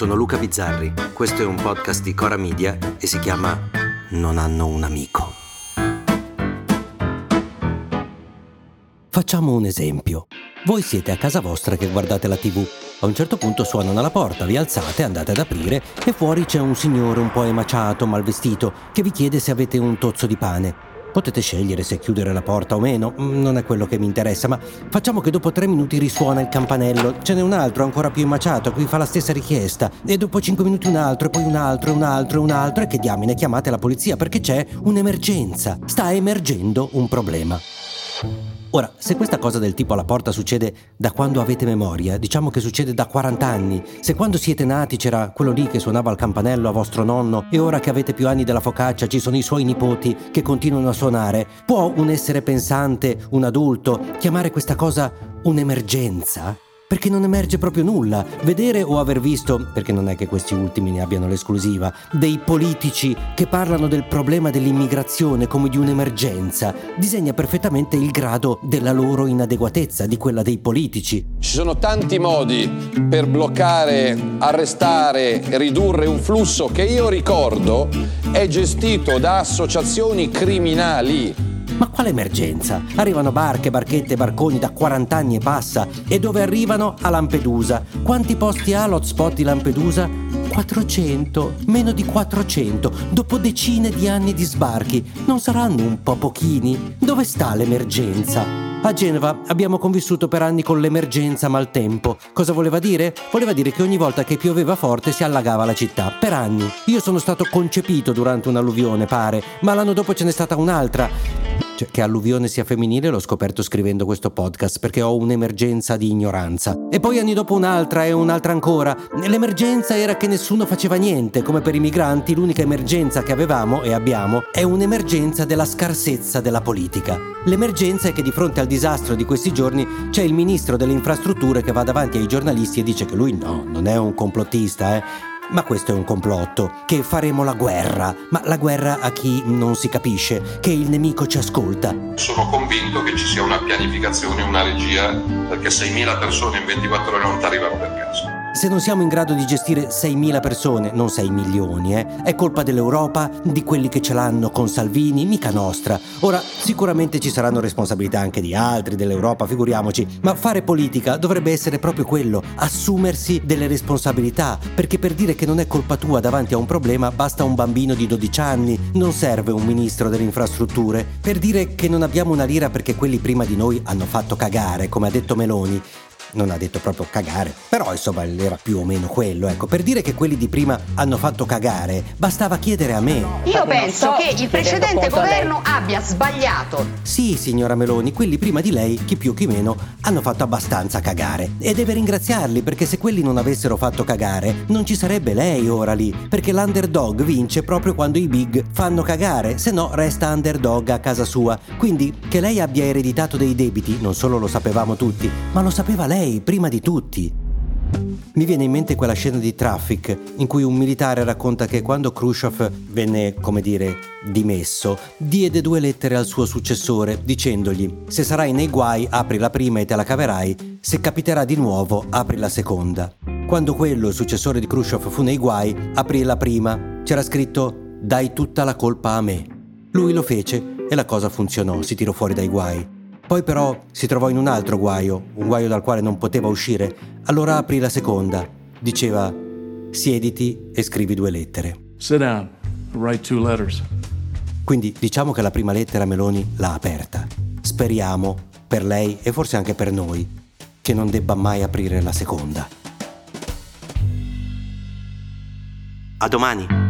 Sono Luca Bizzarri, questo è un podcast di Cora Media e si chiama Non hanno un amico. Facciamo un esempio. Voi siete a casa vostra che guardate la tv. A un certo punto suonano alla porta, vi alzate, andate ad aprire e fuori c'è un signore un po' emaciato, mal vestito, che vi chiede se avete un tozzo di pane. Potete scegliere se chiudere la porta o meno, mm, non è quello che mi interessa, ma facciamo che dopo tre minuti risuona il campanello. Ce n'è un altro ancora più emaciato a cui fa la stessa richiesta. E dopo cinque minuti un altro, e poi un altro, e un altro, e un altro. E che diamine chiamate la polizia perché c'è un'emergenza. Sta emergendo un problema. Ora, se questa cosa del tipo alla porta succede da quando avete memoria, diciamo che succede da 40 anni, se quando siete nati c'era quello lì che suonava il campanello a vostro nonno e ora che avete più anni della focaccia ci sono i suoi nipoti che continuano a suonare, può un essere pensante, un adulto, chiamare questa cosa un'emergenza? Perché non emerge proprio nulla. Vedere o aver visto, perché non è che questi ultimi ne abbiano l'esclusiva, dei politici che parlano del problema dell'immigrazione come di un'emergenza, disegna perfettamente il grado della loro inadeguatezza, di quella dei politici. Ci sono tanti modi per bloccare, arrestare, ridurre un flusso che io ricordo è gestito da associazioni criminali ma quale emergenza? Arrivano barche, barchette, barconi da 40 anni e passa. E dove arrivano? A Lampedusa. Quanti posti ha l'hotspot di Lampedusa? 400, meno di 400, dopo decine di anni di sbarchi. Non saranno un po' pochini? Dove sta l'emergenza? A Genova abbiamo convissuto per anni con l'emergenza maltempo. Cosa voleva dire? Voleva dire che ogni volta che pioveva forte si allagava la città. Per anni. Io sono stato concepito durante un'alluvione, pare, ma l'anno dopo ce n'è stata un'altra. Cioè, che alluvione sia femminile l'ho scoperto scrivendo questo podcast perché ho un'emergenza di ignoranza. E poi anni dopo un'altra e un'altra ancora. L'emergenza era che nessuno faceva niente, come per i migranti l'unica emergenza che avevamo e abbiamo è un'emergenza della scarsezza della politica. L'emergenza è che di fronte al disastro di questi giorni c'è il ministro delle infrastrutture che va davanti ai giornalisti e dice che lui no, non è un complottista, eh ma questo è un complotto, che faremo la guerra, ma la guerra a chi non si capisce, che il nemico ci ascolta. Sono convinto che ci sia una pianificazione, una regia, perché 6.000 persone in 24 ore non ti arrivano per caso. Se non siamo in grado di gestire 6.000 persone, non 6 milioni, eh, è colpa dell'Europa, di quelli che ce l'hanno con Salvini, mica nostra. Ora, sicuramente ci saranno responsabilità anche di altri, dell'Europa, figuriamoci, ma fare politica dovrebbe essere proprio quello, assumersi delle responsabilità, perché per dire che non è colpa tua davanti a un problema basta un bambino di 12 anni, non serve un ministro delle infrastrutture. Per dire che non abbiamo una lira perché quelli prima di noi hanno fatto cagare, come ha detto Meloni, non ha detto proprio cagare, però insomma era più o meno quello, ecco, per dire che quelli di prima hanno fatto cagare, bastava chiedere a me. Io penso che il precedente governo abbia sbagliato. Sì, signora Meloni, quelli prima di lei, chi più chi meno, hanno fatto abbastanza cagare. E deve ringraziarli perché se quelli non avessero fatto cagare, non ci sarebbe lei ora lì, perché l'underdog vince proprio quando i big fanno cagare, se no resta underdog a casa sua. Quindi che lei abbia ereditato dei debiti, non solo lo sapevamo tutti, ma lo sapeva lei lei prima di tutti. Mi viene in mente quella scena di Traffic in cui un militare racconta che quando Khrushchev venne, come dire, dimesso, diede due lettere al suo successore dicendogli se sarai nei guai apri la prima e te la caverai, se capiterà di nuovo apri la seconda. Quando quello, il successore di Khrushchev, fu nei guai, aprì la prima, c'era scritto dai tutta la colpa a me. Lui lo fece e la cosa funzionò, si tirò fuori dai guai. Poi però si trovò in un altro guaio, un guaio dal quale non poteva uscire. Allora aprì la seconda. Diceva, siediti e scrivi due lettere. Sit down, write two letters. Quindi diciamo che la prima lettera Meloni l'ha aperta. Speriamo, per lei e forse anche per noi, che non debba mai aprire la seconda. A domani!